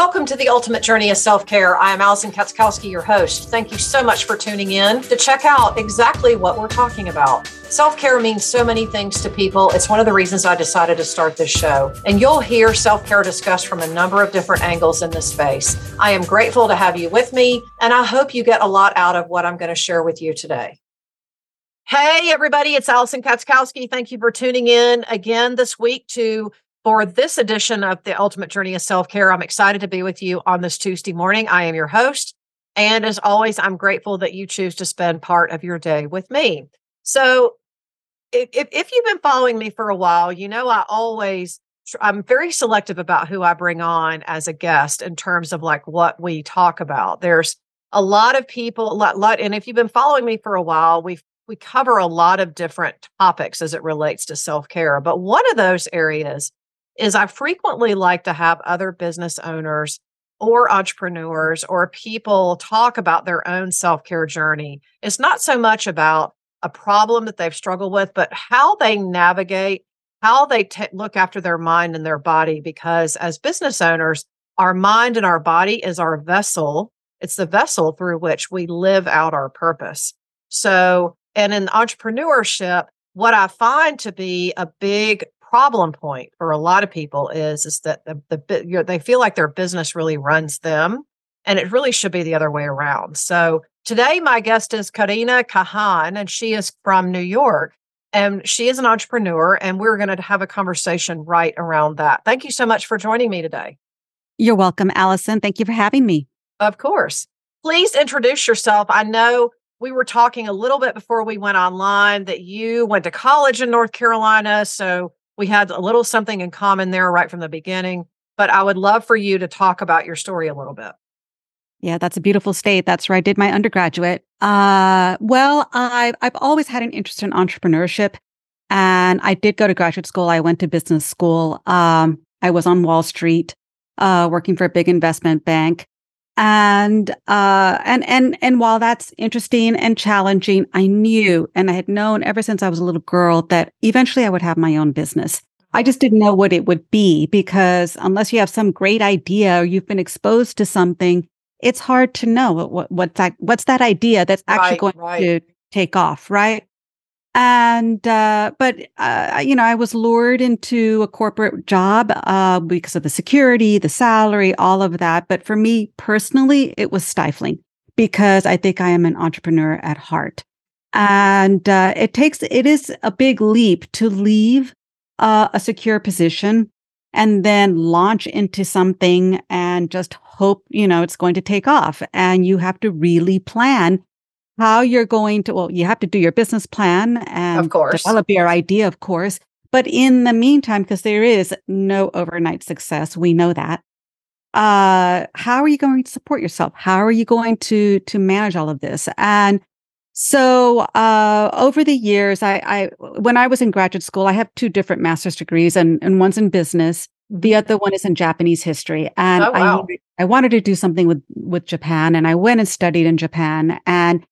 Welcome to the Ultimate Journey of Self Care. I am Alison Katzkowski, your host. Thank you so much for tuning in to check out exactly what we're talking about. Self care means so many things to people. It's one of the reasons I decided to start this show. And you'll hear self care discussed from a number of different angles in this space. I am grateful to have you with me, and I hope you get a lot out of what I'm going to share with you today. Hey, everybody, it's Alison Katzkowski. Thank you for tuning in again this week to for this edition of the Ultimate Journey of Self Care. I'm excited to be with you on this Tuesday morning. I am your host. And as always, I'm grateful that you choose to spend part of your day with me. So, if, if you've been following me for a while, you know I always I'm very selective about who I bring on as a guest in terms of like what we talk about. There's a lot of people, a lot, lot, and if you've been following me for a while, we've we cover a lot of different topics as it relates to self care. But one of those areas is I frequently like to have other business owners or entrepreneurs or people talk about their own self care journey. It's not so much about a problem that they've struggled with, but how they navigate, how they t- look after their mind and their body. Because as business owners, our mind and our body is our vessel. It's the vessel through which we live out our purpose. So, and in entrepreneurship, what I find to be a big problem point for a lot of people is is that the, the you know, they feel like their business really runs them and it really should be the other way around. So today my guest is carina cahan and she is from new york and she is an entrepreneur and we're going to have a conversation right around that. Thank you so much for joining me today. You're welcome alison. Thank you for having me. Of course. Please introduce yourself. I know we were talking a little bit before we went online that you went to college in north carolina so we had a little something in common there right from the beginning. But I would love for you to talk about your story a little bit. Yeah, that's a beautiful state. That's where I did my undergraduate. Uh, well, I, I've always had an interest in entrepreneurship, and I did go to graduate school. I went to business school. Um, I was on Wall Street, uh, working for a big investment bank and uh and and and while that's interesting and challenging i knew and i had known ever since i was a little girl that eventually i would have my own business i just didn't know what it would be because unless you have some great idea or you've been exposed to something it's hard to know what, what what's that what's that idea that's actually right, going right. to take off right and uh, but uh, you know i was lured into a corporate job uh, because of the security the salary all of that. But for me personally it was stifling because i think i am an entrepreneur at heart. And uh, it takes it is a big leap to leave uh, a secure position and then launch into something and just hope you know it's going to take off. And you have to really plan how you're going to, well, you have to do your business plan and of course. develop your idea, of course. But in the meantime, because there is no overnight success, we know that. Uh, how are you going to support yourself? How are you going to to manage all of this? And so uh, over the years, I, I when I was in graduate school, I have two different master's degrees, and, and one's in business. The other one is in Japanese history, and oh, wow. I I wanted to do something with with Japan, and I went and studied in Japan, and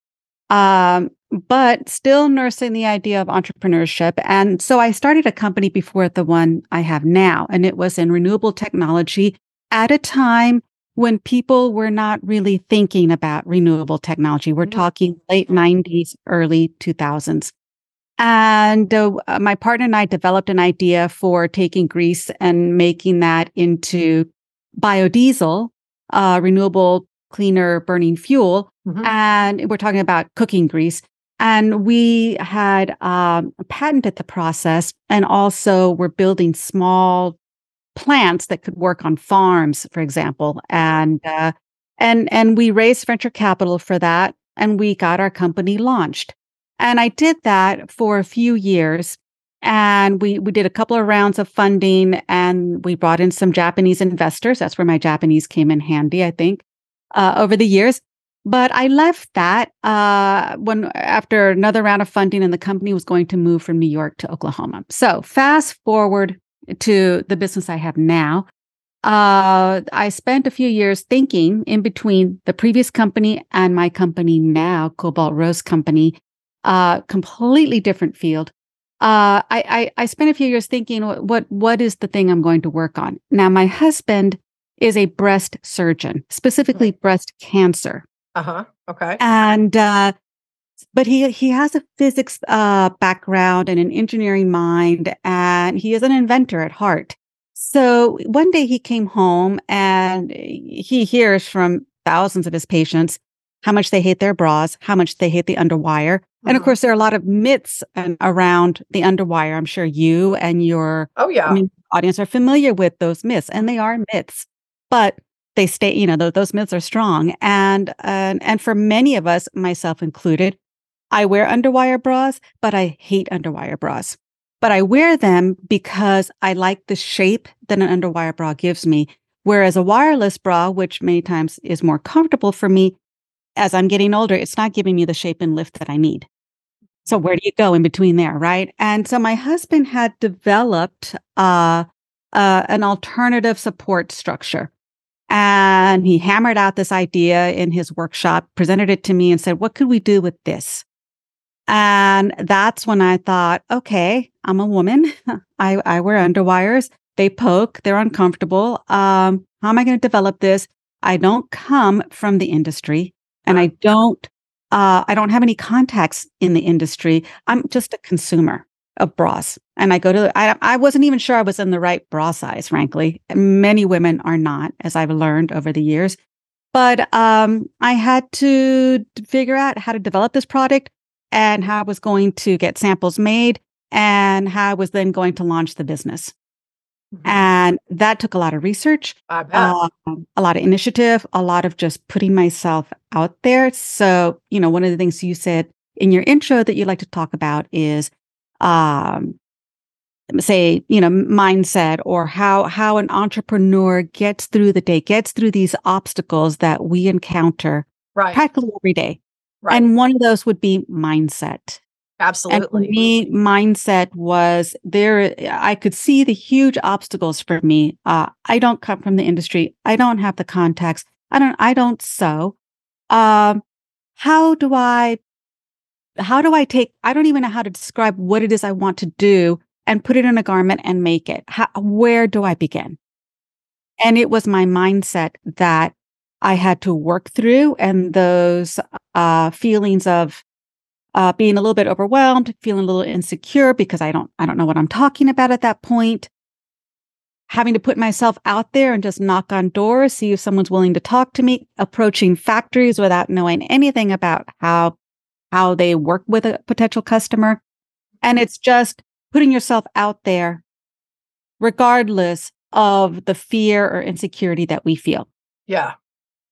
um, but still nursing the idea of entrepreneurship. And so I started a company before the one I have now, and it was in renewable technology at a time when people were not really thinking about renewable technology. We're mm-hmm. talking late 90s, early 2000s. And uh, my partner and I developed an idea for taking grease and making that into biodiesel, uh, renewable cleaner burning fuel. Mm-hmm. And we're talking about cooking grease. And we had um, patented the process and also we're building small plants that could work on farms, for example. And, uh, and, and we raised venture capital for that and we got our company launched. And I did that for a few years. And we, we did a couple of rounds of funding and we brought in some Japanese investors. That's where my Japanese came in handy, I think uh, over the years. But I left that uh, when after another round of funding, and the company was going to move from New York to Oklahoma. So fast forward to the business I have now. Uh, I spent a few years thinking in between the previous company and my company now, Cobalt Rose Company, uh, completely different field. Uh, I, I, I spent a few years thinking what what is the thing I'm going to work on. Now my husband is a breast surgeon, specifically breast cancer. Uh huh. Okay. And uh, but he he has a physics uh, background and an engineering mind, and he is an inventor at heart. So one day he came home and he hears from thousands of his patients how much they hate their bras, how much they hate the underwire. And of Mhm. course, there are a lot of myths um, around the underwire. I'm sure you and your Oh yeah. audience are familiar with those myths, and they are myths, but they stay, you know, th- those myths are strong. And, and, and for many of us, myself included, I wear underwire bras, but I hate underwire bras. But I wear them because I like the shape that an underwire bra gives me. Whereas a wireless bra, which many times is more comfortable for me, as I'm getting older, it's not giving me the shape and lift that I need. So where do you go in between there, right? And so my husband had developed uh, uh, an alternative support structure, and he hammered out this idea in his workshop, presented it to me, and said, "What could we do with this?" And that's when I thought, okay, I'm a woman. I, I wear underwires. They poke. They're uncomfortable. Um, how am I going to develop this? I don't come from the industry, and I don't. Uh, I don't have any contacts in the industry. I'm just a consumer of bras, and I go to. I I wasn't even sure I was in the right bra size, frankly. Many women are not, as I've learned over the years. But um, I had to figure out how to develop this product and how I was going to get samples made and how I was then going to launch the business. Mhm. And that took a lot of research, um, a lot of initiative, a lot of just putting myself out there. So, you know, one of the things you said in your intro that you like to talk about is, um, say, you know, mindset or how how an entrepreneur gets through the day, gets through these obstacles that we encounter right. practically every day. Right. And one of those would be mindset. And for Absolutely. me, mindset was there. I could see the huge obstacles for me. Uh, I don't come from the industry. I don't have the contacts. I don't. I don't sew. Um, how do I? How do I take? I don't even know how to describe what it is I want to do and put it in a garment and make it. How, where do I begin? And it was my mindset that I had to work through, and those uh, feelings of uh, being a little bit overwhelmed, feeling a little insecure because I don't I don't know what I'm talking about at that point. Having to put myself out there and just knock on doors, see if someone's willing to talk to me, approaching factories without knowing anything about how how they work with a potential customer. And it's just putting yourself out there regardless of the fear or insecurity that we feel. Yeah.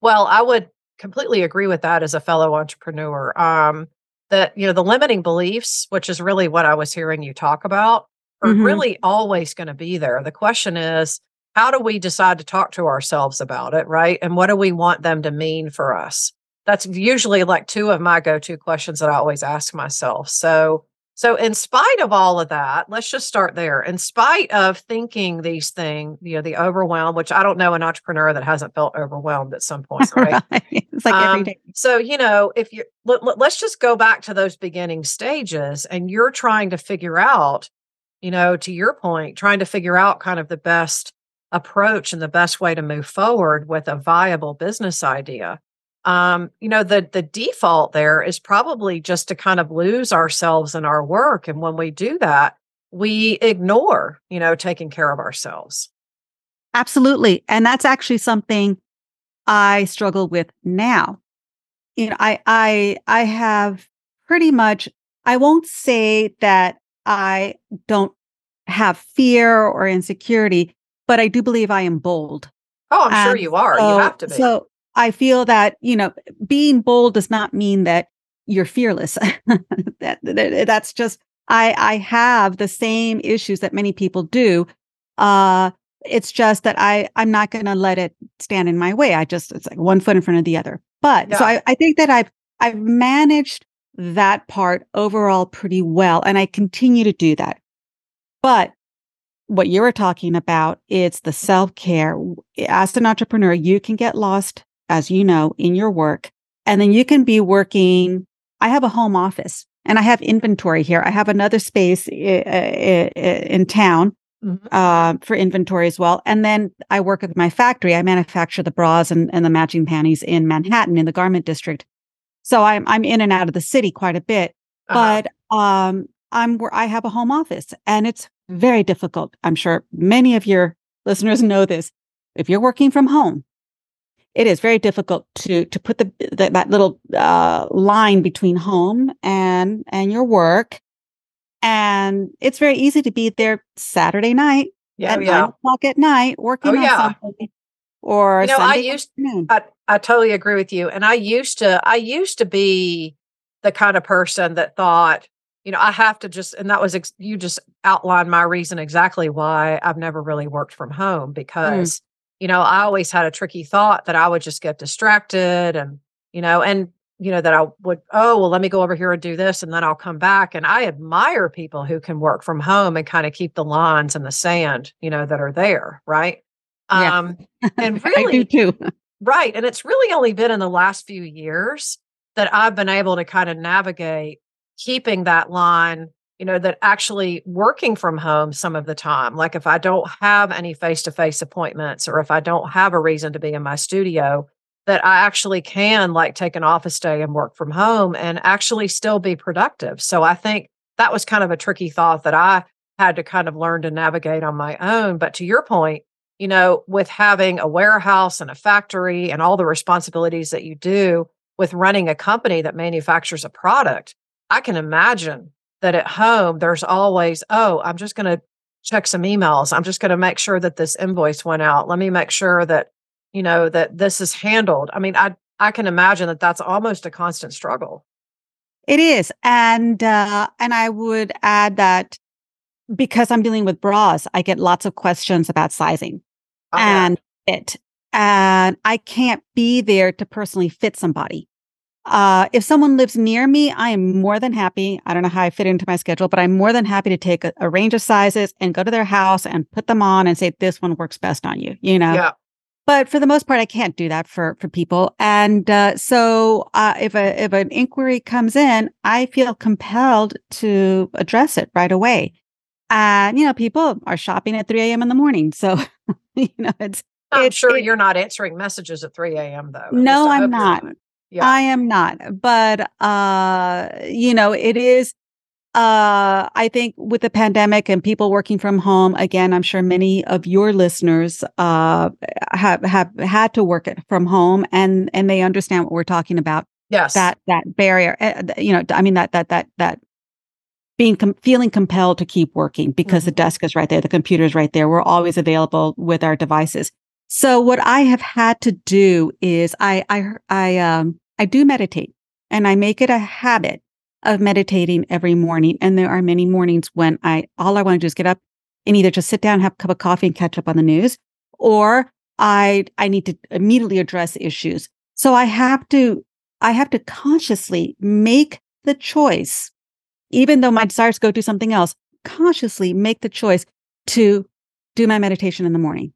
Well, I would completely agree with that as a fellow entrepreneur. Um, that you know the limiting beliefs, which is really what I was hearing you talk about, are Mhm. really always going to be there. The question is, how do we decide to talk to ourselves about it, right? And what do we want them to mean for us? That's usually like two of my go-to questions that I always ask myself. So, so in spite of all of that, let's just start there. In spite of thinking these things, you know, the overwhelm, which I don't know an entrepreneur that hasn't felt overwhelmed at some point, right? it's like every Um, day. So, you know, if you let, let- let's just go back to those beginning stages and you're trying to figure out, you know, to your point, trying to figure out kind of the best approach and the best way to move forward with a viable business idea. Um, you know, the the default there is probably just to kind of lose ourselves in our work. And when we do that, we ignore, you know, taking care of ourselves. Absolutely. And that's actually something I struggle with now. You know, I I I have pretty much I won't say that I don't have fear or insecurity, but I do believe I am bold. Oh, I'm sure you are. so- you have to be. So I feel that, you know, being bold does not mean that you're fearless. that, that- that's just I I have the same issues that many people do. Uh it's just that I I'm not going to let it stand in my way. I just it's like one foot in front of the other. But so I, I think that I've I've managed that part overall pretty well and I continue to do that. But what you were talking about, it's the self-care. As an entrepreneur, you can get lost, as you know, in your work. And then you can be working. I have a home office and I have inventory here. I have another space in town mm-hmm. uh, for inventory as well. And then I work at my factory. I manufacture the bras and, and the matching panties in Manhattan in the garment district. So I'm I'm in and out of the city quite a bit. Uh-huh. But um, I'm where I have a home office, and it's very difficult. I'm sure many of your listeners know this. If you're working from home, it is very difficult to to put the, the that little uh, line between home and and your work and it's very easy to be there Saturday night yeah, at yeah. nine o'clock at night working oh, on yeah. something. Or you know, Sunday I used I, I totally agree with you. And I used to I used to be the kind of person that thought, you know, I have to just and that was ex- you just outlined my reason exactly why I've never really worked from home mm. because mm. You know, I always had a tricky thought that I would just get distracted and you know, and you know, that I would, oh, well, let me go over here and do this and then I'll come back. And I admire people who can work from home and kind of keep the lines in the sand, you know, that are there. Right. Yeah. Um, and really, I do too. right. And it's really only been in the last few years that I've been able to kind of navigate keeping that line, you know, that actually working from home some of the time. Like if I don't have any face to face appointments or if I don't have a reason to be in my studio, that I actually can like take an office day and work from home and actually still be productive. So I think that was kind of a tricky thought that I had to kind of learn to navigate on my own. But to your point, you know, with having a warehouse and a factory and all the responsibilities that you do with running a company that manufactures a product, I can imagine that at home there's always, oh, I'm just going to check some emails. I'm just going to make sure that this invoice went out. Let me make sure that you know that this is handled i mean i i can imagine that that's almost a constant struggle it is and uh and i would add that because i'm dealing with bras i get lots of questions about sizing oh, and it and i can't be there to personally fit somebody uh, if someone lives near me, I am more than happy. I don't know how I fit into my schedule, but I'm more than happy to take a, a, range of sizes and go to their house and put them on and say, this one works best on you, you know? Yeah but for the most part, I can't do that for for people. And uh, so, uh, if a if an inquiry comes in, I feel compelled to address it right away. And you know, people are shopping at three a.m. in the morning, so you know, it's. I'm sure it, you're not answering messages at 3 a.m. though. No, I'm not. not. Yeah. I am not. But uh, you know, it is uh, I think with the pandemic and people working from home, again, I'm sure many of your listeners uh, have have had to work it from home, and and they understand what we're talking about. Yes, that that barrier. Eh, you know, I mean that that that that being com- feeling compelled to keep working because mm-hmm. the desk is right there, the computer is right there. We're always available with our devices. So what I have had to do is I I I um I do meditate, and I make it a habit of meditating every morning. And there are many mornings when I, all I want to do is get up and either just sit down, have a cup of coffee and catch up on the news, or I, I need to immediately address issues. So I have to, I have to consciously make the choice, even though my desires go do something else, consciously make the choice to do my meditation in the morning.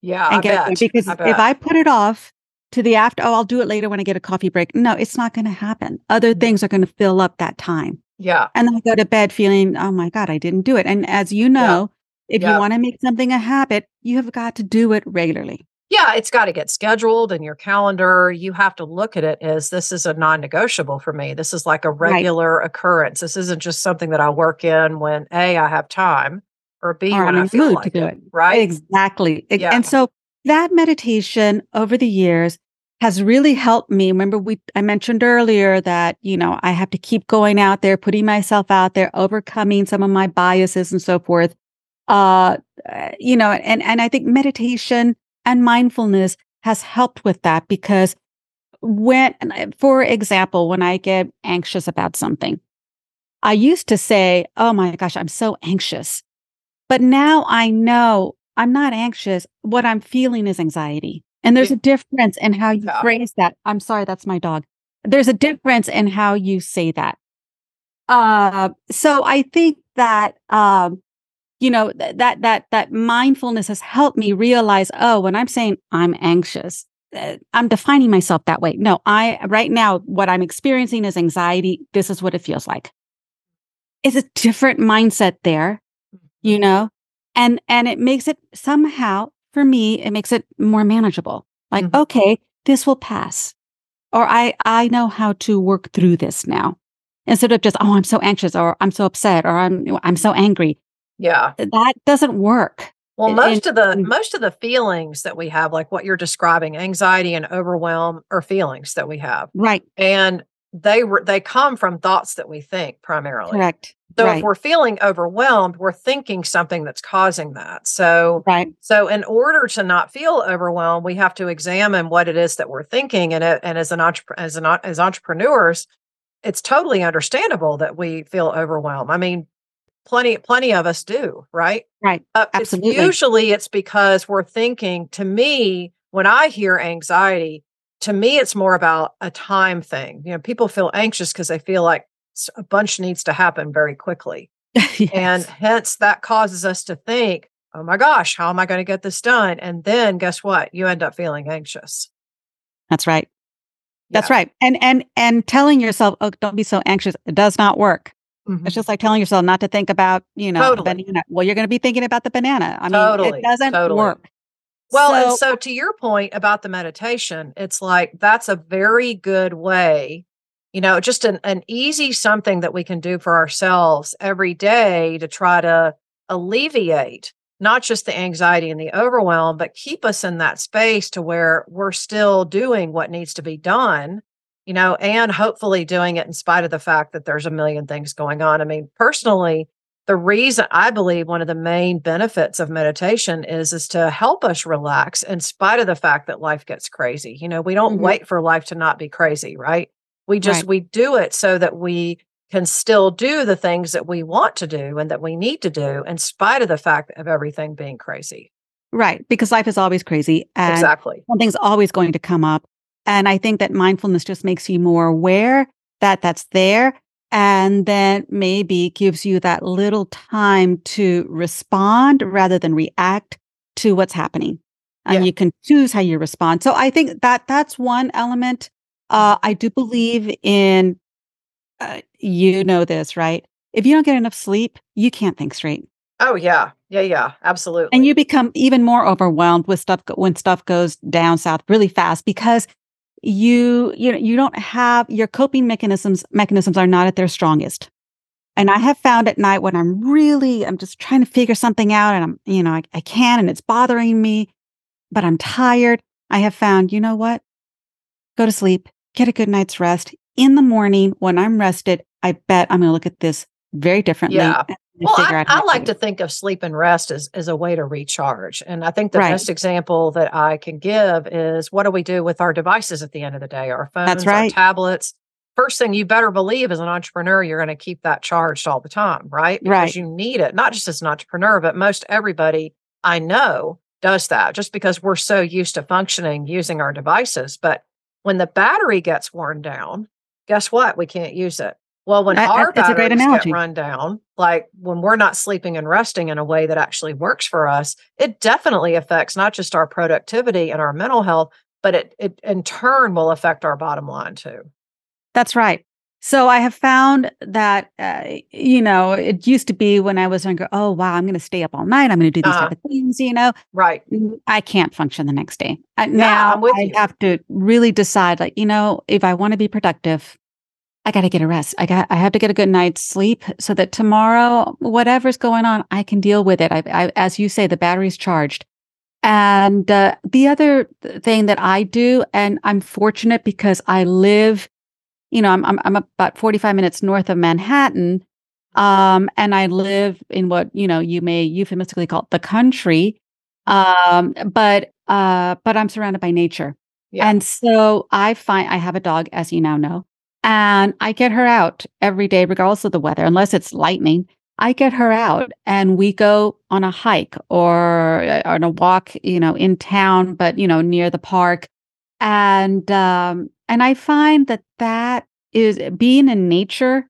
Yeah, and I get. Because I if I put it off, to the after, oh, I'll do it later when I get a coffee break. No, it's not going to happen. Other mm-hmm. things are going to fill up that time. Yeah. And I go to bed feeling, oh my God, I didn't do it. And as you know, yeah. if yeah. you want to make something a habit, you have got to do it regularly. Yeah, it's got to get scheduled in your calendar. You have to look at it as this is a non negotiable for me. This is like a regular right. occurrence. This isn't just something that I work in when A, I have time or B, or when I feel like to do it. it. Right. Exactly. Yeah. And so that meditation over the years has really helped me. Remember, we I mentioned earlier that you know I have to keep going out there, putting myself out there, overcoming some of my biases and so forth. Uh, you know, and and I think meditation and mindfulness has helped with that because when, for example, when I get anxious about something, I used to say, "Oh my gosh, I'm so anxious," but now I know I'm not anxious. What I'm feeling is anxiety. And there's a difference in how you yeah. phrase that. I'm sorry, that's my dog. There's a difference in how you say that. Uh, so I think that, um, you know, th- that, that, that mindfulness has helped me realize, oh, when I'm saying I'm anxious, uh, I'm defining myself that way. No, I, right now, what I'm experiencing is anxiety. This is what it feels like. It's a different mindset there, you know? And and it makes it somehow for me it makes it more manageable. Like mm-hmm. okay this will pass or i i know how to work through this now. Instead of just oh i'm so anxious or i'm so upset or i'm i'm so angry. Yeah. That doesn't work. Well most of the most of the feelings that we have like what you're describing anxiety and overwhelm are feelings that we have. Right. And they were they come from thoughts that we think primarily. Correct so right. if we're feeling overwhelmed, we're thinking something that's causing that. So right. So in order to not feel overwhelmed, we have to examine what it is that we're thinking. And it, and as an entrepreneur, as an as entrepreneurs, it's totally understandable that we feel overwhelmed. I mean, plenty plenty of us do, right? Right. Uh, Absolutely. It's usually it's because we're thinking. To me, when I hear anxiety, to me it's more about a time thing. You know, people feel anxious because they feel like a bunch needs to happen very quickly. yes. And hence that causes us to think, oh my gosh, how am I going to get this done? And then guess what? You end up feeling anxious. That's right. That's yeah. right. And and and telling yourself, oh, don't be so anxious, it does not work. Mm-hmm. It's just like telling yourself not to think about, you know, totally. banana. Well, you're going to be thinking about the banana. I mean, totally. it doesn't totally. work. Well, so, and so to your point about the meditation, it's like that's a very good way you know just an, an easy something that we can do for ourselves every day to try to alleviate not just the anxiety and the overwhelm but keep us in that space to where we're still doing what needs to be done you know and hopefully doing it in spite of the fact that there's a million things going on. I mean personally the reason i believe one of the main benefits of meditation is is to help us relax in spite of the fact that life gets crazy. You know we don't mm-hmm. wait for life to not be crazy right we just right. we do it so that we can still do the things that we want to do and that we need to do in spite of the fact of everything being crazy. Right, because life is always crazy. exactly. Something's always going to come up. And I think that mindfulness just makes you more aware that that's there and then maybe gives you that little time to respond rather than react to what's happening. And yeah. you can choose how you respond. So I think that that's one element uh, I do believe in, uh, you know this, right? If you don't get enough sleep, you can't think straight. Oh yeah, yeah, yeah, absolutely. And you become even more overwhelmed with stuff when stuff goes down south really fast because you you know you don't have your coping mechanisms mechanisms are not at their strongest. And I have found at night when I'm really I'm just trying to figure something out and I'm you know I, I can and it's bothering me, but I'm tired. I have found you know what, go to sleep get a good night's rest. In the morning, when I'm rested, I bet I'm going to look at this very differently. Yeah. Well, I, I like to think of sleep and rest as, as a way to recharge. And I think the right. best example that I can give is what do we do with our devices at the end of the day? Our phones, right. our tablets. First thing you better believe as an entrepreneur, you're going to keep that charged all the time, right? Because right. you need it, not just as an entrepreneur, but most everybody I know does that just because we're so used to functioning using our devices. But when the battery gets worn down, guess what? We can't use it. Well, when that, our batteries get run down, like when we're not sleeping and resting in a way that actually works for us, it definitely affects not just our productivity and our mental health, but it, it in turn will affect our bottom line too. That's right. So I have found that, uh, you know, it used to be when I was younger, oh, wow, I'm going to stay up all night. I'm going to do these uh, type of things, you know? Right. I can't function the next day. Yeah, now I you. have to really decide, like, you know, if I want to be productive, I got to get a rest. I got, I have to get a good night's sleep so that tomorrow, whatever's going on, I can deal with it. I, I as you say, the battery's charged. And uh, the other thing that I do, and I'm fortunate because I live you know, I'm, I'm, I'm about 45 minutes north of Manhattan. Um, and I live in what, you know, you may euphemistically call the country. Um, but, uh, but I'm surrounded by nature. Yeah. And so I find I have a dog, as you now know, and I get her out every day, regardless of the weather, unless it's lightning. I get her out and we go on a hike or uh, on a walk, you know, in town, but, you know, near the park. And, um, and I find that that is being in nature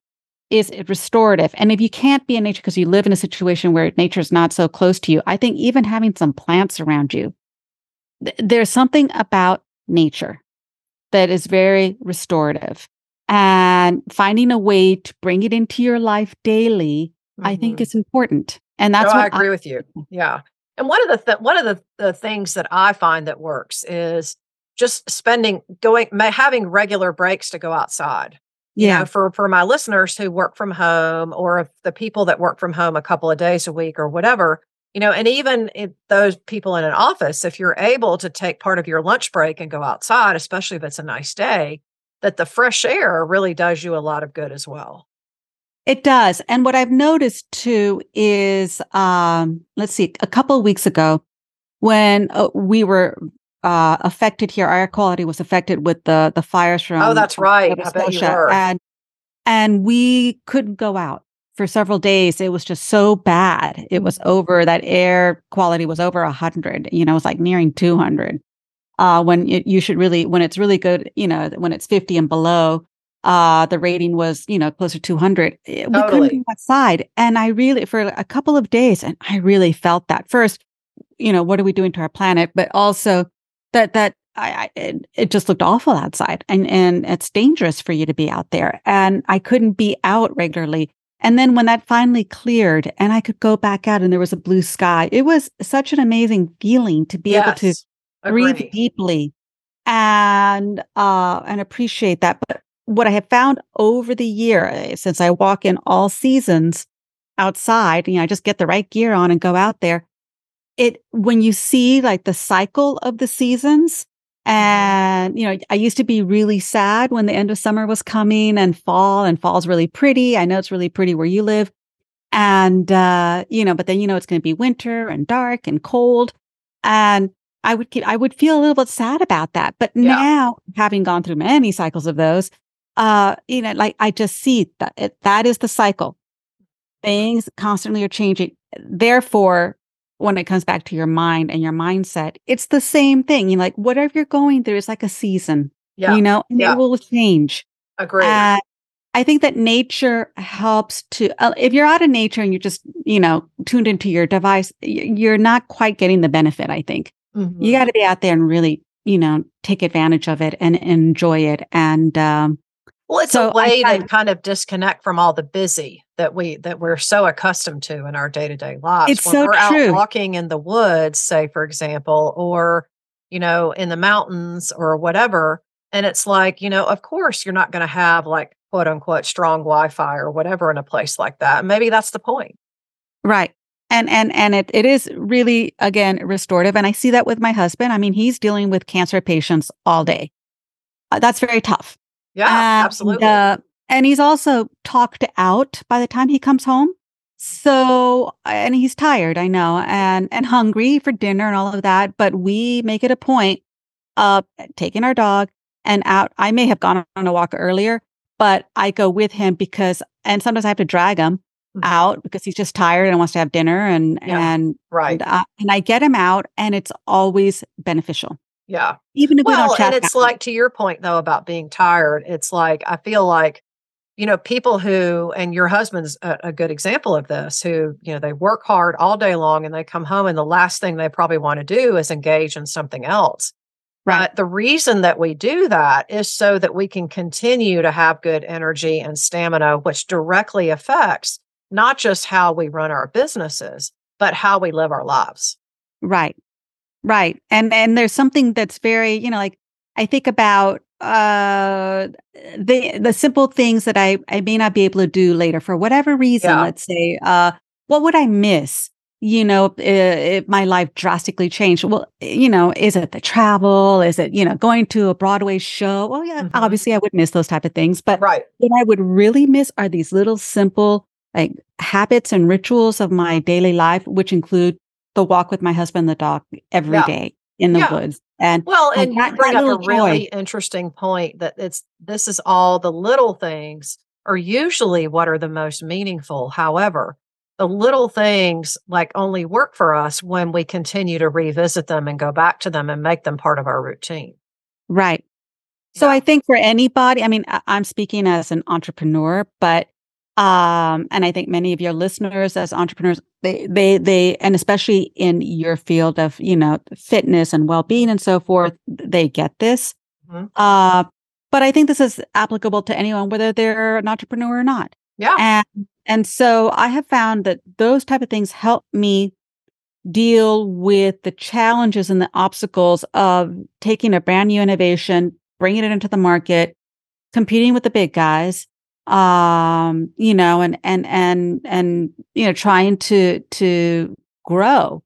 is restorative. And if you can't be in nature because you live in a situation where nature is not so close to you, I think even having some plants around you, th- there's something about nature that is very restorative. And finding a way to bring it into your life daily, mm-hmm. I think mm-hmm. is important. And that's no, what I agree I, with you. Yeah. And one of the th- one of the, the things that I find that works is just spending going having regular breaks to go outside. Yeah. You know, for for my listeners who work from home or the people that work from home a couple of days a week or whatever, you know, and even those people in an office, if you're able to take part of your lunch break and go outside, especially if it's a nice day, that the fresh air really does you a lot of good as well. It does. And what I've noticed too is, um, let's see, a couple of weeks ago when uh, we were uh, affected here, our air quality was affected with the the fires from. Oh, that's right. I bet you were. And and we couldn't go out for several days. It was just so bad. It was over. That air quality was over a hundred. You know, it was like nearing two hundred. Uh, when it, you should really, when it's really good, you know, when it's fifty and below, uh, the rating was, you know, closer to 200. Totally. We couldn't go outside. And I really, for a couple of days, and I really felt that first, you know, what are we doing to our planet? But also that, that I, I it, it, just looked awful outside and, and it's dangerous for you to be out there. And I couldn't be out regularly. And then when that finally cleared and I could go back out and there was a blue sky, it was such an amazing feeling to be yes, able to agree. breathe deeply and uh and appreciate that. But what I have found over the year, eh, since I walk in all seasons outside, you know, I just get the right gear on and go out there. It, when you see like the cycle of the seasons, mm-hmm. and, you know, I used to be really sad when the end of summer was coming and fall, and fall's really pretty. I know it's really pretty where you live. And, uh, you know, but then, you know, it's going to be winter and dark and cold. And I would, keep I would feel a little bit sad about that. But yeah. now, having gone through many cycles of those, uh, you know, like I just see that it, that is the cycle. Things constantly are changing. Therefore, when it comes back to your mind and your mindset, it's the same thing. You know, like whatever you're going through is like a season. Yeah. You know, and yeah. it will change. Agree. Uh, I think that nature helps to, uh, if you're out of nature and you're just, you know, tuned into your device, you're not quite getting the benefit, I think. Mm-hmm. You got to be out there and really, you know, take advantage of it and, and enjoy it. And, um, well, it's so a way I, I, to kind of disconnect from all the busy that we that we're so accustomed to in our day to day lives. It's when so we're true. out walking in the woods, say for example, or you know, in the mountains or whatever, and it's like you know, of course, you're not going to have like quote unquote strong Wi-Fi or whatever in a place like that. Maybe that's the point, right? And and and it it is really again restorative, and I see that with my husband. I mean, he's dealing with cancer patients all day. Uh, that's very tough yeah, and, absolutely. Uh, and he's also talked out by the time he comes home. So, and he's tired, I know, and and hungry for dinner and all of that. But we make it a point of taking our dog and out. I may have gone on a walk earlier, but I go with him because, and sometimes I have to drag him mm-hmm. out because he's just tired and wants to have dinner, and yeah, and right, and, uh, and I get him out, and it's always beneficial. Yeah. Even if well, we don't. And it's like to your point though about being tired, it's like I feel like, you know, people who and your husband's a, a, good example of this, who, you know, they work hard all day long and they come home and the last thing they probably want to do is engage in something else. Right. But the reason that we do that is so that we can continue to have good energy and stamina, which directly affects not just how we run our businesses, but how we live our lives. Right. Right. And and there's something that's very, you know, like I think about uh the the simple things that I I may not be able to do later for whatever reason, yeah. let's say uh what would I miss? You know, if, my life drastically changed. Well, you know, is it the travel? Is it, you know, going to a Broadway show? Well, yeah, mm-hmm. obviously I would miss those type of things. But right. what I would really miss are these little simple like habits and rituals of my daily life, which include the walk with my husband, the dog every yeah. day in the yeah. woods. And well, and that, you bring up a really interesting point that it's this is all the little things are usually what are the most meaningful. However, the little things like only work for us when we continue to revisit them and go back to them and make them part of our routine. Right. So yeah. I think for anybody, I mean, I'm speaking as an entrepreneur, but um, and I think many of your listeners as entrepreneurs, they, they, they, and especially in your field of, you know, fitness and well-being and so forth, they get this. Mm-hmm. Uh, but I think this is applicable to anyone, whether they're an entrepreneur or not. Yeah. And, and so I have found that those type of things help me deal with the challenges and the obstacles of taking a brand new innovation, bringing it into the market, competing with the big guys, um, you know, and and and and you know, trying to to grow.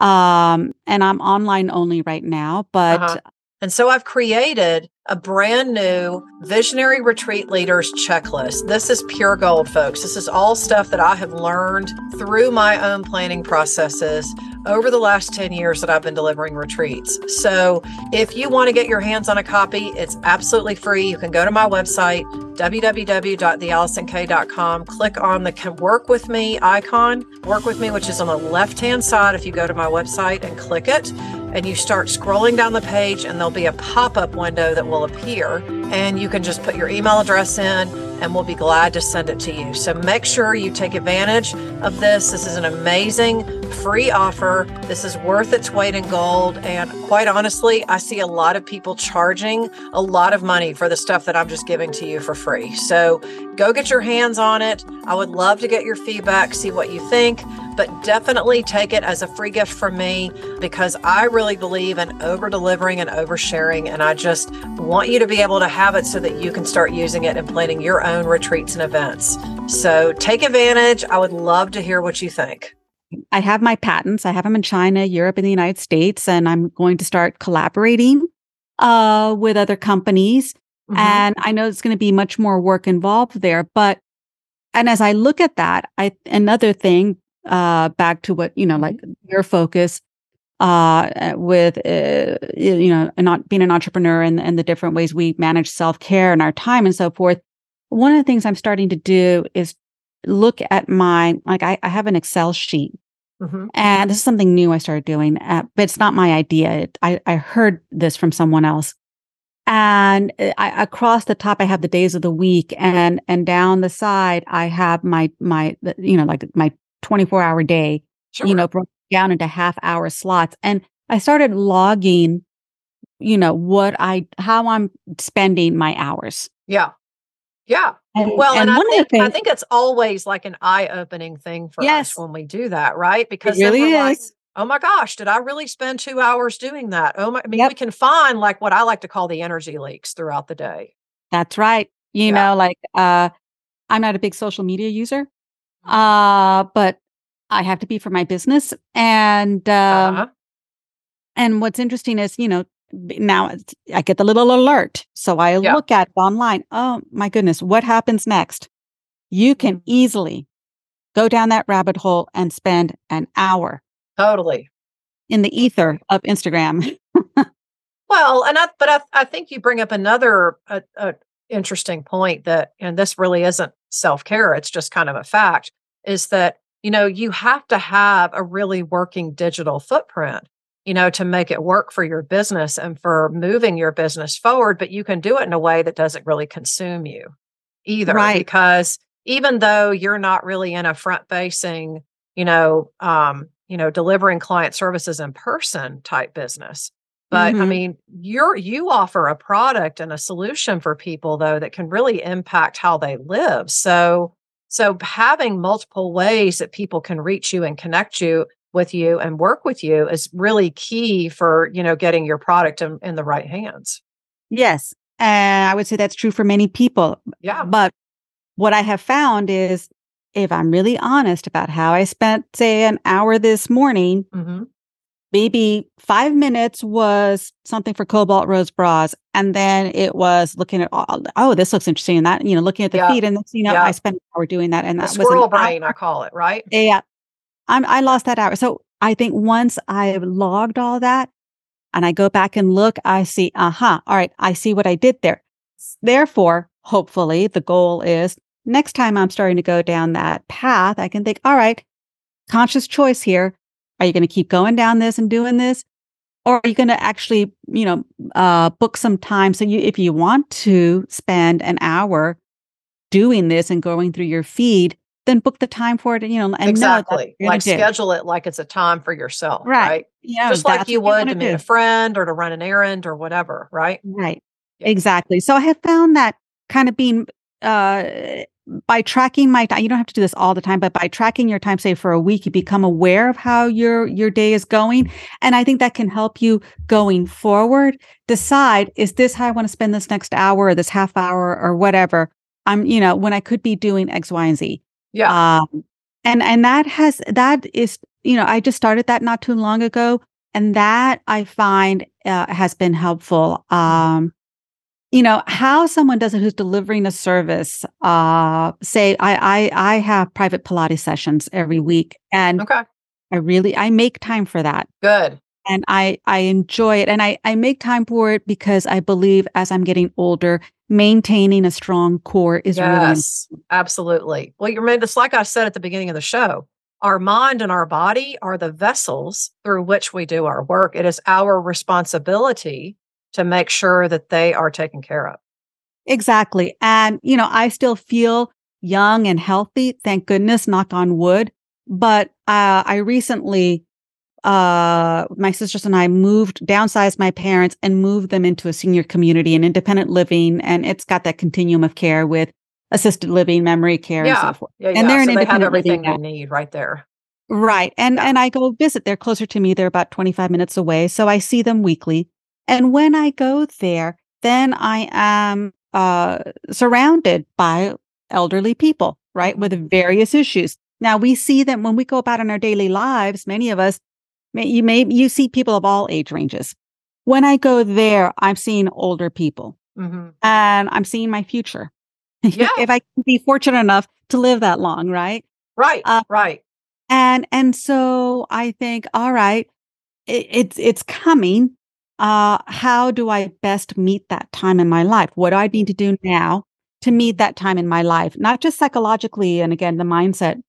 Um, and I'm online only right now, but uh-huh. and so I've created a brand new Visionary Retreat Leaders checklist. This is pure gold, folks. This is all stuff that I have learned through my own planning processes over the last 10 years that I've been delivering retreats. So if you want to get your hands on a copy, it's absolutely free. You can go to my website, www.theallisonk.com, click on the work with me icon, work with me, which is on the left hand side if you go to my website and click it and you start scrolling down the page and there'll be a pop-up window that will appear and you can just put your email address in and we'll be glad to send it to you. So make sure you take advantage of this. This is an amazing free offer. This is worth its weight in gold. And quite honestly, I see a lot of people charging a lot of money for the stuff that I'm just giving to you for free. So go get your hands on it. I would love to get your feedback, see what you think, but definitely take it as a free gift from me because I really believe in over delivering and oversharing. And I just want you to be able to have it so that you can start using it and planning your own retreats and events. So take advantage. I would love to hear what you think. I have my patents. I have them in China, Europe, and the United States, and I'm going to start collaborating uh, with other companies. Mm-hmm. And I know it's going to be much more work involved there. But, and as I look at that, I, another thing, uh, back to what, you know, like your focus, uh, with, uh, you know, not being an entrepreneur and, and the different ways we manage self care and our time and so forth. One of the things I'm starting to do is look at my, like, I, I have an Excel sheet Mm-hmm. And this is something new I started doing, uh, but it's not my idea. It, I, I heard this from someone else. And uh, I, across the top, I have the days of the week, and and down the side, I have my my you know like my twenty four hour day, sure. you know, down into half hour slots. And I started logging, you know, what I how I'm spending my hours. Yeah. Yeah. And, well, and, and I think things, I think it's always like an eye-opening thing for yes, us when we do that, right? Because it really is. Like, oh my gosh, did I really spend two hours doing that? Oh my, I mean, yep. we can find like what I like to call the energy leaks throughout the day. That's right. You yeah. know, like uh, I'm not a big social media user, mm-hmm. uh, but I have to be for my business. And um, uh-huh. and what's interesting is, you know, now I get the little alert. So I yeah. look at it online. Oh my goodness, what happens next? You can mm-hmm. easily go down that rabbit hole and spend an hour. Totally. In the ether of Instagram. well, and I, but I, I think you bring up another a, a interesting point that, and this really isn't self care, it's just kind of a fact, is that, you know, you have to have a really working digital footprint you know, to make it work for your business and for moving your business forward, but you can do it in a way that doesn't really consume you either. Right. Because even though you're not really in a front facing, you know, um, you know, delivering client services in person type business. But mm-hmm. I mean, you're you offer a product and a solution for people though that can really impact how they live. So so having multiple ways that people can reach you and connect you with you and work with you is really key for you know getting your product in, in the right hands yes and i would say that's true for many people yeah but what i have found is if i'm really honest about how i spent say an hour this morning mm-hmm. Maybe five minutes was something for cobalt rose bras and then it was looking at all, oh this looks interesting and that you know looking at the yeah. feed and you know yeah. i spent an hour doing that and that the squirrel was brain hour. i call it right yeah I'm, I lost that hour. So I think once I've logged all that and I go back and look, I see, aha, uh-huh, all right, I see what I did there. Therefore, hopefully, the goal is next time I'm starting to go down that path, I can think, all right, conscious choice here. Are you going to keep going down this and doing this? Or are you going to actually, you know, uh, book some time? So you, if you want to spend an hour doing this and going through your feed, then book the time for it and you know and exactly like schedule do. it like it's a time for yourself right, right? yeah just like you would you to meet do. a friend or to run an errand or whatever right right yeah. exactly so i have found that kind of being uh by tracking my time, you don't have to do this all the time, but by tracking your time, say for a week, you become aware of how your your day is going, and I think that can help you going forward. Decide is this how I want to spend this next hour or this half hour or whatever. I'm, you know, when I could be doing X, Y, and Z. Yeah. Um, and and that has that is, you know, I just started that not too long ago, and that I find uh, has been helpful. Um, you know how someone does it who's delivering a service uh say i i i have private pilates sessions every week and okay. I really i make time for that. Good. And i i enjoy it and i i make time for it because i believe as i'm getting older maintaining a strong core is yes. really absolutely. Well you're made this like i said at the beginning of the show our mind and our body are the vessels through which we do our work. It is our responsibility to make sure that they are taken care of. Exactly. And, you know, I still feel young and healthy, thank goodness, knock on wood. But uh, I recently, uh, my sisters and I moved, downsized my parents and moved them into a senior community and independent living. And it's got that continuum of care with assisted living, memory care, yeah. and so forth. Yeah, and they're so an they have everything living they need right there. Right. And Yeah. and I go visit. They're closer to me. They're about 25 minutes away. So I see them weekly. And when I go there, then I am uh, surrounded by elderly people, right, with various issues. Now we see them when we go about in our daily lives. Many of us, may, you may you see people of all age ranges. When I go there, I'm seeing older people, hmm and I'm seeing my future. Yeah. if I can be fortunate enough to live that long, right? Right, Uh, right. And and so I think, all right, it, it's it's coming. Uh, how do I best meet that time in my life? What do I need to do now to meet that time in my life? Not just psychologically, and again, the mindset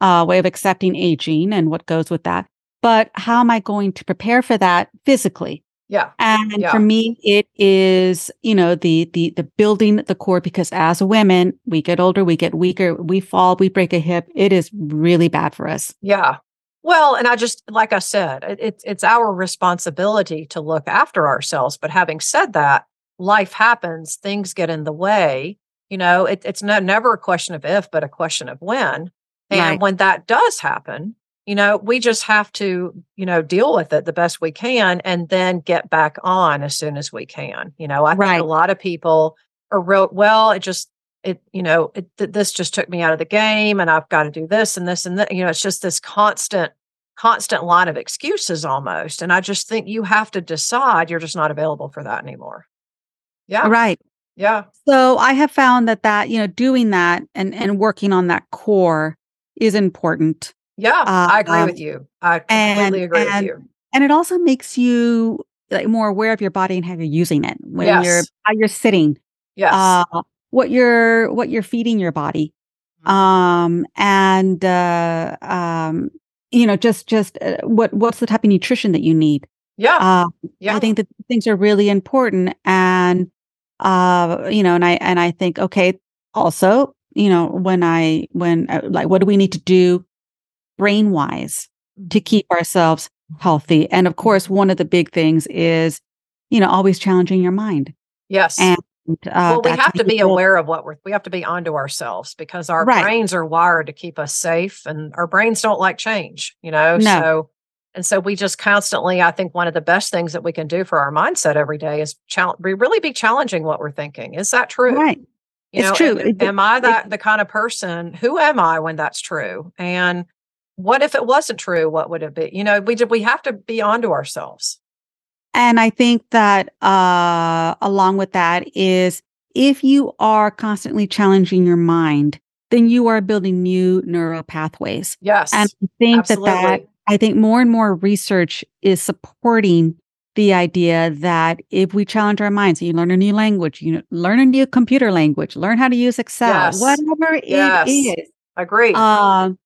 uh, way of accepting aging and what goes with that, but how am I going to prepare for that physically? Yeah, And Yeah. for me, it is, you know, the the the building the core because as women, we get older, we get weaker, we fall, we break a hip. It is really bad for us. yeah. Well, and I just like I said, it, it's it's our responsibility to look after ourselves. But having said that, life happens, things get in the way. You know, it, it's no, never a question of if, but a question of when. And Right. when that does happen, you know, we just have to, you know, deal with it the best we can and then get back on as soon as we can. You know, I think a lot of people are real, well, it just, it, you know, it, th- this just took me out of the game and I've got to do this and this and that. You know, it's just this constant, constant line of excuses almost. And I just think you have to decide you're just not available for that anymore. Yeah. Right. Yeah. So I have found that that, you know, doing that and and working on that core is important. Yeah. I agree Um, with you. I and- completely agree and- with you. And it also makes you like more aware of your body and how you're using it when you're how you're sitting, Yes. uh, what you're what you're feeding your body. Mhm. um and uh um you know just just uh, what what's the type of nutrition that you need yeah. uh yeah. i think that things are really important and uh you know and i and i think okay also you know when i when uh, like what do we need to do brain wise to Mhm. keep ourselves healthy and of course one of the big things is you know always challenging your mind Yes. and uh well, we have to be people- aware of what we're, we have to be onto ourselves because our Right. brains are wired to keep us safe and our brains don't like change, you know? No. So, and so we just constantly, I think one of the best things that we can do for our mindset every day is challenge, really be challenging what we're thinking. Is that true? right You It's know, true. Am, am I that the kind of person? Who am I when that's true? And what if it wasn't true? What would it be? You know, we, we have to be onto ourselves. And I think that uh, along with that is if you are constantly challenging your mind, then you are building new neural pathways. Yes. And I think that that. I think more and more research is supporting the idea that if we challenge our minds, you learn a new language, you learn a new computer language, learn how to use Excel, Yes. whatever Yes. it is, Agree. um,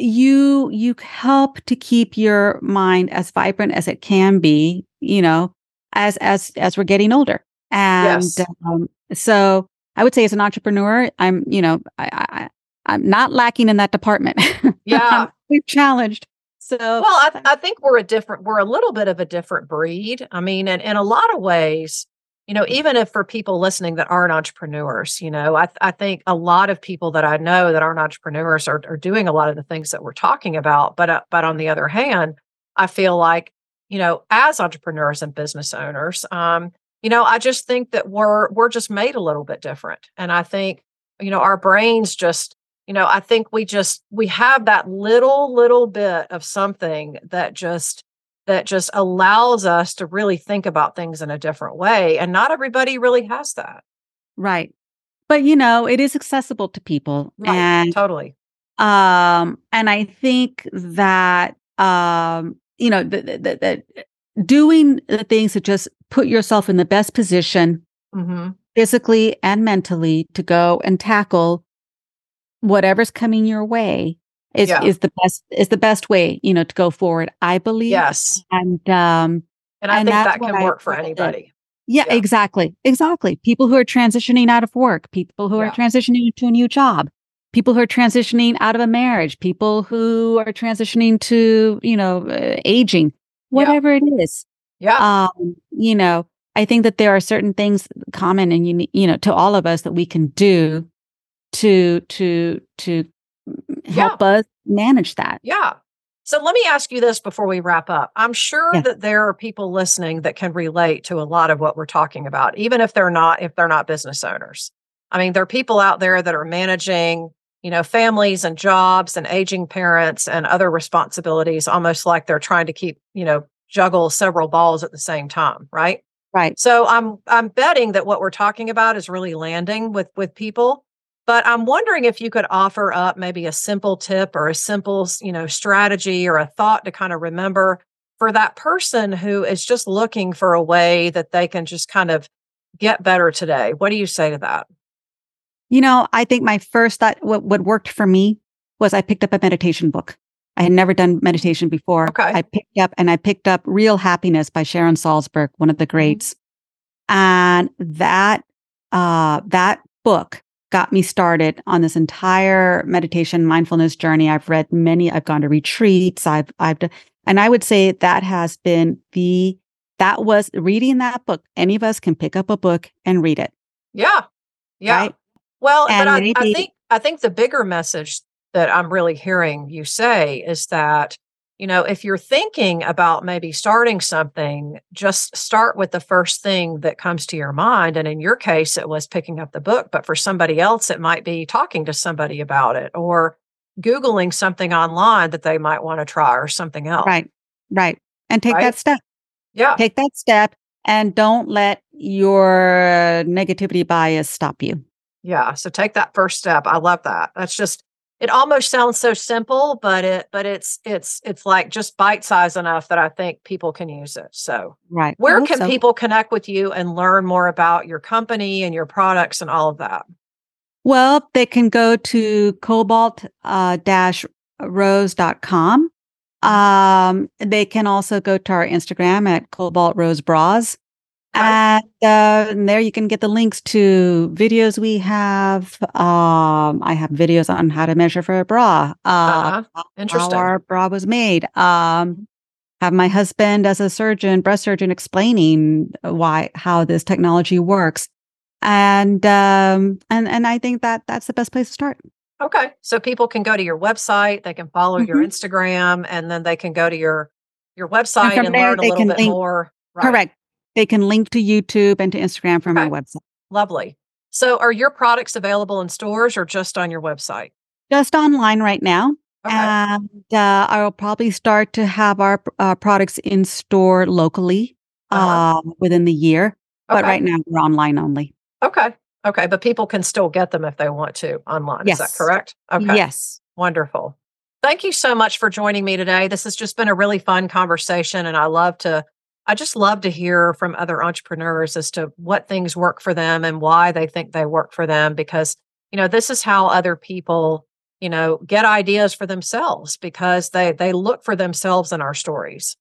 you you help to keep your mind as vibrant as it can be you know as as as we're getting older and Yes. um, so i would say as an entrepreneur i'm you know i, I i'm not lacking in that department Yeah. we've challenged so Well, I, I think we're a different, we're a little bit of a different breed. I mean, and in a lot of ways, you know, even if for people listening that aren't entrepreneurs, you know, I, I think a lot of people that I know that aren't entrepreneurs are, are doing a lot of the things that we're talking about. But, uh, but on the other hand, I feel like, you know, as entrepreneurs and business owners, um, you know, I just think that we're, we're just made a little bit different. And I think, you know, our brains just, you know, I think we just, we have that little, little bit of something that just, that just allows us to really think about things in a different way. And not everybody really has that. Right. But you know, it is accessible to people. Right. And totally. um and I think that um you know the, the, the, the doing the things that just put yourself in the best position hmm physically and mentally to go and tackle whatever's coming your way is Yeah. is the best is the best way you know to go forward i believe Yes. and um And I And think that can work for I did. anybody. yeah, Yeah. exactly exactly people who are transitioning out of work people who are transitioning to a new job people who are transitioning out of a marriage people who are transitioning to you know uh, aging whatever it is Yeah. um you know i think that there are certain things common and you you know to all of us that we can do to to to help us manage that Yeah. So let me ask you this before we wrap up. I'm sure Yeah. that there are people listening that can relate to a lot of what we're talking about, even if they're not if they're not business owners. I mean, there are people out there that are managing, you know, families and jobs and aging parents and other responsibilities almost like they're trying to keep, you know, juggle several balls at the same time, right? right So I'm I'm betting that what we're talking about is really landing with with people. But I'm wondering if you could offer up maybe a simple tip or a simple, you know, strategy or a thought to kind of remember for that person who is just looking for a way that they can just kind of get better today. What do you say to that? you know i think my first thought what, what worked for me was i picked up a meditation book i had never done meditation before Okay. i picked up and i picked up real happiness by sharon salzberg one of the greats and that uh that book got me started on this entire meditation mindfulness journey i've read many i've gone to retreats i've i've done, and i would say that has been the that was reading that book any of us can pick up a book and read it Yeah. Yeah. Right. Well, And I, I maybe- think I think the bigger message that I'm really hearing you say is that, you know, if you're thinking about maybe starting something, just start with the first thing that comes to your mind. And in your case, it was picking up the book, but for somebody else, it might be talking to somebody about it or Googling something online that they might want to try or something else. right right and take Right. that step Yeah. take that step and don't let your negativity bias stop you Yeah. So take that first step. I love that. That's just it almost sounds so simple, but it but it's it's it's like just bite size enough that I think people can use it. So right where can so. people connect with you and learn more about your company and your products and all of that? well they can go to cobalt uh, dash rose.com um they can also go to our instagram at cobalt rose bras. And, uh, and there you can get the links to videos we have um i have videos on how to measure for a bra uh Uh-huh. how our bra was made. Um, have my husband as a surgeon, breast surgeon, explaining why how this technology works, and um, and and I think that that's the best place to start. Okay. So people can go to your website, they can follow your Mhm. Instagram, and then they can go to your your website from and learn a little bit link- more. Right. Correct. They can link to YouTube and to Instagram from Okay. our website. Lovely. So are your products available in stores or just on your website? Just online right now. Okay. And uh, I will probably start to have our uh, products in store locally Uh-huh. um, within the year. But right now, we're online only. Okay. Okay. But people can still get them if they want to online. Is that correct? Okay. Yes. Wonderful. Thank you so much for joining me today. This has just been a really fun conversation. And I love to, I just love to hear from other entrepreneurs as to what things work for them and why they think they work for them. Because, you know, this is how other people, you know, get ideas for themselves because they they look for themselves in our stories.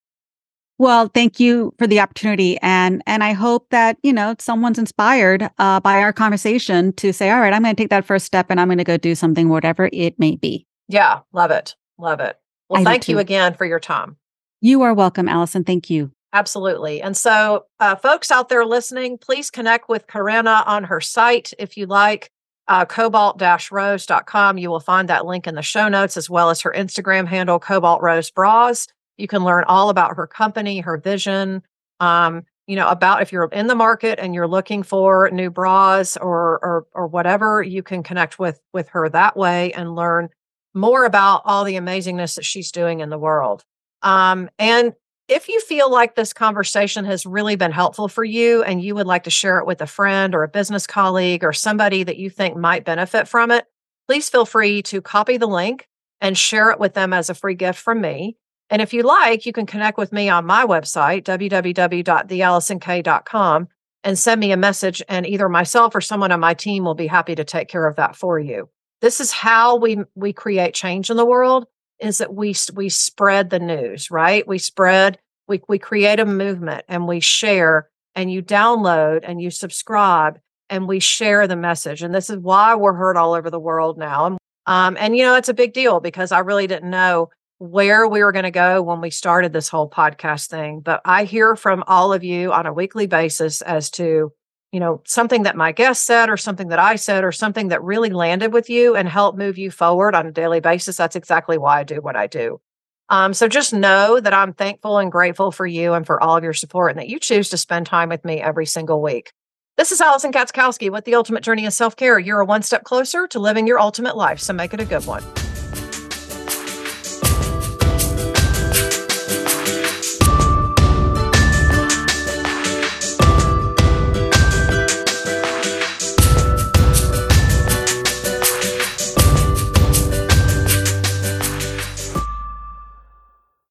Well, thank you for the opportunity, and and I hope that you know someone's inspired uh, by our conversation to say, "All right, I'm going to take that first step, and I'm going to go do something, whatever it may be." Yeah, love it. Love it. Well, I thank you again for your time. You are welcome, Alison. Thank you. Absolutely. And so, uh, folks out there listening, please connect with Carina on her site if you like, uh, cobalt rose.com. You will find that link in the show notes as well as her Instagram handle, Cobalt Rose Bras. You can learn all about her company, her vision, um, you know, about if you're in the market and you're looking for new bras or, or, or whatever, you can connect with, with her that way and learn more about all the amazingness that she's doing in the world. Um, and if you feel like this conversation has really been helpful for you and you would like to share it with a friend or a business colleague or somebody that you think might benefit from it, please feel free to copy the link and share it with them as a free gift from me. And if you like, you can connect with me on my website, www.thealisonk.com, and send me a message, and either myself or someone on my team will be happy to take care of that for you. This is how we we create change in the world is that we we spread the news, right? We spread, we we create a movement and we share and you download and you subscribe and we share the message. And this is why we're heard all over the world now. Um, and you know, it's a big deal because I really didn't know where we were going to go when we started this whole podcast thing. But I hear from all of you on a weekly basis as to you know, something that my guest said or something that I said or something that really landed with you and helped move you forward on a daily basis, that's exactly why I do what I do. Um, so just know that I'm thankful and grateful for you and for all of your support and that you choose to spend time with me every single week. This is Alison Katzkowski with the Ultimate Journey of Self Care. You're a one step closer to living your ultimate life, so make it a good one.